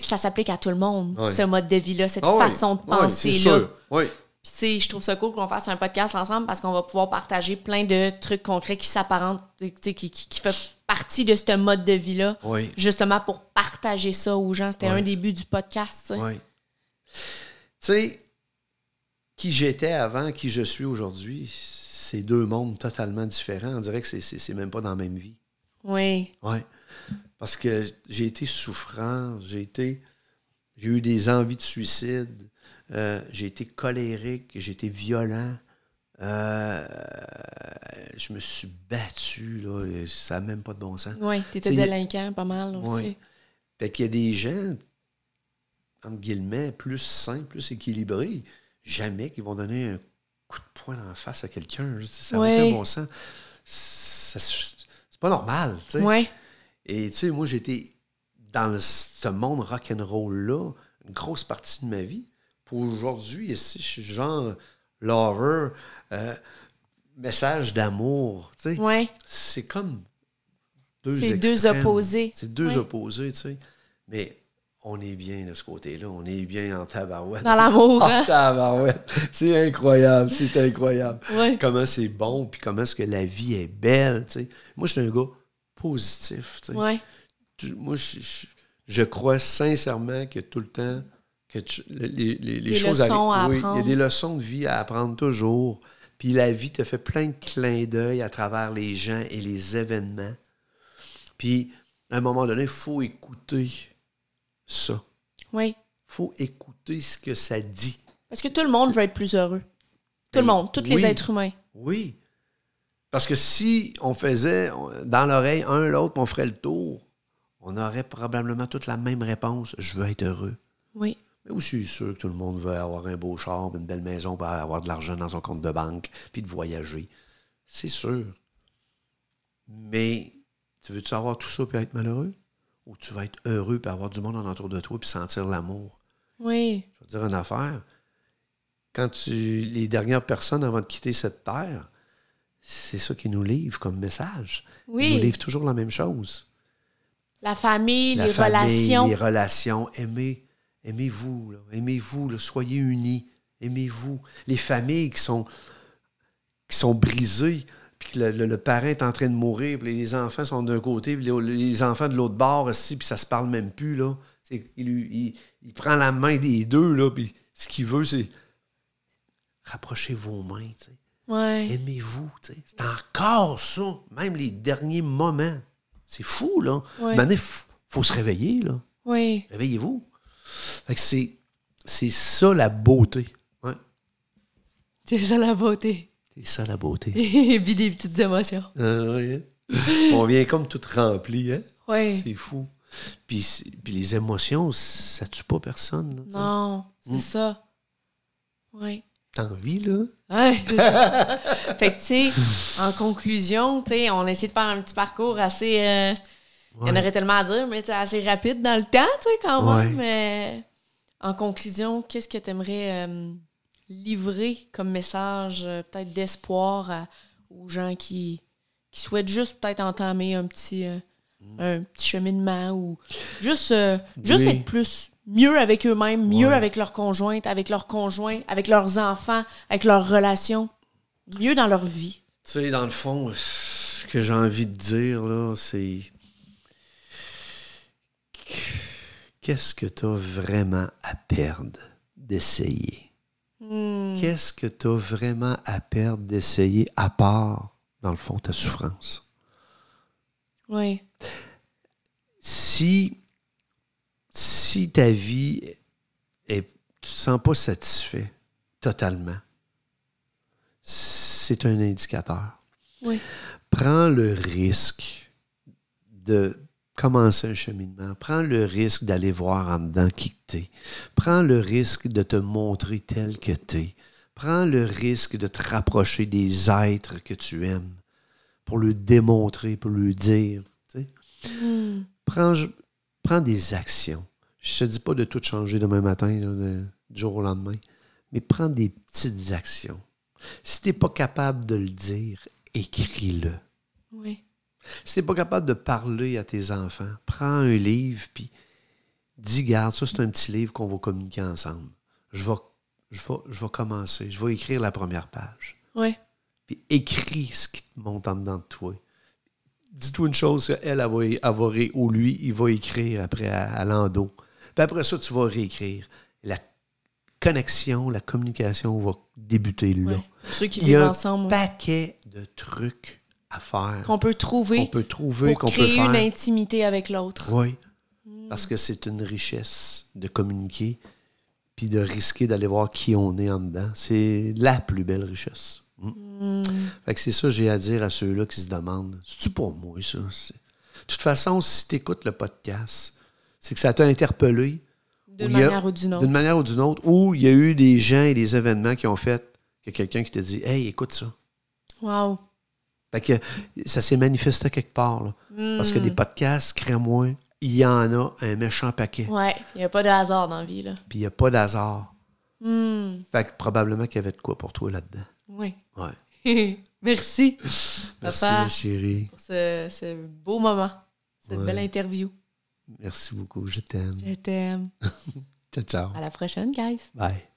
ça s'applique à tout le monde, Ouais. ce mode de vie-là, cette Ah façon de penser-là. Oui. Puis, je trouve ça cool qu'on fasse un podcast ensemble parce qu'on va pouvoir partager plein de trucs concrets qui s'apparentent, qui, qui, qui fait partie de ce mode de vie-là. Oui. Justement pour partager ça aux gens. C'était Ouais. un des buts du podcast, tu sais. Oui. Tu sais, qui j'étais avant, qui je suis aujourd'hui, c'est deux mondes totalement différents. On dirait que c'est- même pas dans la même vie. Oui. Oui. Parce que j'ai été souffrant, j'ai été. J'ai eu des envies de suicide, euh, j'ai été colérique, j'ai été violent. euh, je me suis battu, là, ça n'a même pas de bon sens. Oui, t'étais C'est- délinquant pas mal aussi. Ouais. Fait qu'il y a des gens, entre guillemets, plus sains, plus équilibrés, jamais qui vont donner un coup de poing la face à quelqu'un. Ça n'a Ouais. aucun bon sens. C'est pas normal, tu sais. Ouais. Et tu sais, moi, j'étais dans le- ce monde rock'n'roll-là une grosse partie de ma vie. Pour aujourd'hui, ici, je suis genre lover, euh, message d'amour. tu sais. Ouais. C'est comme deux C'est deux opposés. C'est deux Ouais. opposés, tu sais. Mais on est bien de ce côté-là. On est bien en tabarouette. Dans l'amour, hein? En tabarouette. C'est incroyable. C'est incroyable. Ouais. Comment c'est bon, puis comment est-ce que la vie est belle, tu sais. Moi, je suis un gars positif. Ouais. Tu- Moi, je, je- je crois sincèrement que tout le temps, que tu- les, les- les choses leçons à. Oui, il y a des leçons de vie à apprendre toujours. Puis la vie te fait plein de clins d'œil à travers les gens et les événements. Puis, à un moment donné, il faut écouter ça. Oui. Il faut écouter ce que ça dit. Parce que tout le monde veut être plus heureux. Tout le Ben, monde, tous les êtres humains. Oui. Parce que si on faisait dans l'oreille un l'autre, on ferait le tour, on aurait probablement toute la même réponse. Je veux être heureux. Oui. Mais aussi sûr que tout le monde veut avoir un beau char, une belle maison, avoir de l'argent dans son compte de banque, puis de voyager. C'est sûr. Mais tu veux-tu avoir tout ça puis être malheureux? Ou tu vas être heureux puis avoir du monde en entour de toi puis sentir l'amour? Oui. Je vais te dire une affaire. Quand tu. Les dernières personnes avant de quitter cette terre, c'est ça qu'ils nous livrent comme message. Ils nous Oui. livrent toujours la même chose. La famille, La les famille, relations. Les relations. Aimez, aimez-vous. Aimez-vous. Soyez unis. Aimez-vous. Les familles qui sont, qui sont brisées, puis que le, le- le parent est en train de mourir, puis les enfants sont d'un côté, puis les, les enfants de l'autre bord aussi, puis ça se parle même plus. Là. C'est- Il, lui- il- il prend la main des deux, là, puis ce qu'il veut, c'est rapprochez vos mains. Ouais. Aimez-vous. tu sais. C'est encore ça, même les derniers moments. C'est fou, là. Ouais. Il faut se réveiller, là. Oui. Réveillez-vous. Fait que c'est, c'est ça la beauté. Ouais. C'est ça la beauté. C'est ça la beauté. Et puis des petites émotions. Ah, ouais, hein? On vient comme tout rempli, hein? Oui. C'est fou. Puis, puis les émotions, ça tue pas personne. là. Non, c'est Mm. ça. Oui. T'as envie, là? Ouais, fait que, tu sais, en conclusion, tu sais, on a essayé de faire un petit parcours assez. euh, Il y en aurait tellement à dire, mais tu sais, assez rapide dans le temps, tu sais, quand même. Mais en conclusion, qu'est-ce que tu aimerais livrer comme message, euh, peut-être d'espoir aux gens qui, qui souhaitent juste peut-être entamer un petit, euh, un petit cheminement ou juste, euh, juste Oui. être plus mieux avec eux-mêmes, mieux Ouais. avec leurs conjointes, avec leurs conjoints, avec leurs enfants, avec leurs relations, mieux dans leur vie. Tu sais, dans le fond, ce que j'ai envie de dire, là, c'est. Qu'est-ce que tu as vraiment à perdre d'essayer? Hmm. Qu'est-ce que tu as vraiment à perdre d'essayer à part, dans le fond, ta souffrance? Oui. Si, si ta vie est. Tu te sens pas satisfait totalement, c'est un indicateur. Oui. prends le risque de commencer un cheminement. Prends le risque d'aller voir en dedans qui t'es. Prends le risque de te montrer tel que t'es. Prends le risque de te rapprocher des êtres que tu aimes pour le démontrer, pour le dire. tu sais. Hmm. Prends, prends des actions. Je te dis pas de tout changer demain matin, là, de- du jour au lendemain, mais prends des petites actions. Si tu n'es pas capable de le dire, écris-le. Oui. Si tu n'es pas capable de parler à tes enfants, prends un livre puis dis, garde, ça c'est un petit livre qu'on va communiquer ensemble. Je vais, je vais, je vais commencer. Je vais écrire la première page. Ouais. Puis écris ce qui te monte en dedans de toi. Dis-toi une chose, elle, elle va, elle va ré- ou lui, il va écrire après à, à l'endo. Puis après ça, tu vas réécrire. La connexion, la communication va débuter là. ouais. Ceux qui Il y a un ensemble, paquet de trucs à faire qu'on peut trouver qu'on peut trouver, qu'on peut faire. une intimité avec l'autre. Oui. Parce que c'est une richesse de communiquer puis de risquer d'aller voir qui on est en dedans. C'est la plus belle richesse. Fait que c'est ça que j'ai à dire à ceux-là qui se demandent C'est-tu pour moi, ça? De toute façon, si tu écoutes le podcast, c'est que ça t'a interpellé D'une a- manière ou d'une autre. d'une manière ou d'une autre, ou il y a eu des gens et des événements qui ont fait que quelqu'un qui t'a dit Hey, écoute ça. Wow. Fait que ça s'est manifesté quelque part. là. Parce que des Hmm. podcasts, crée-moi, il y en a un méchant paquet. Ouais, il n'y a pas de hasard dans la vie, là. Puis il n'y a pas d'hasard. Hmm. Fait que probablement qu'il y avait de quoi pour toi là-dedans. Oui. Ouais. Merci Merci, Papa. ma chérie. pour ce, ce beau moment, cette Ouais. belle interview. Merci beaucoup. Je t'aime. Je t'aime. Ciao, ciao. À la prochaine, guys. Bye.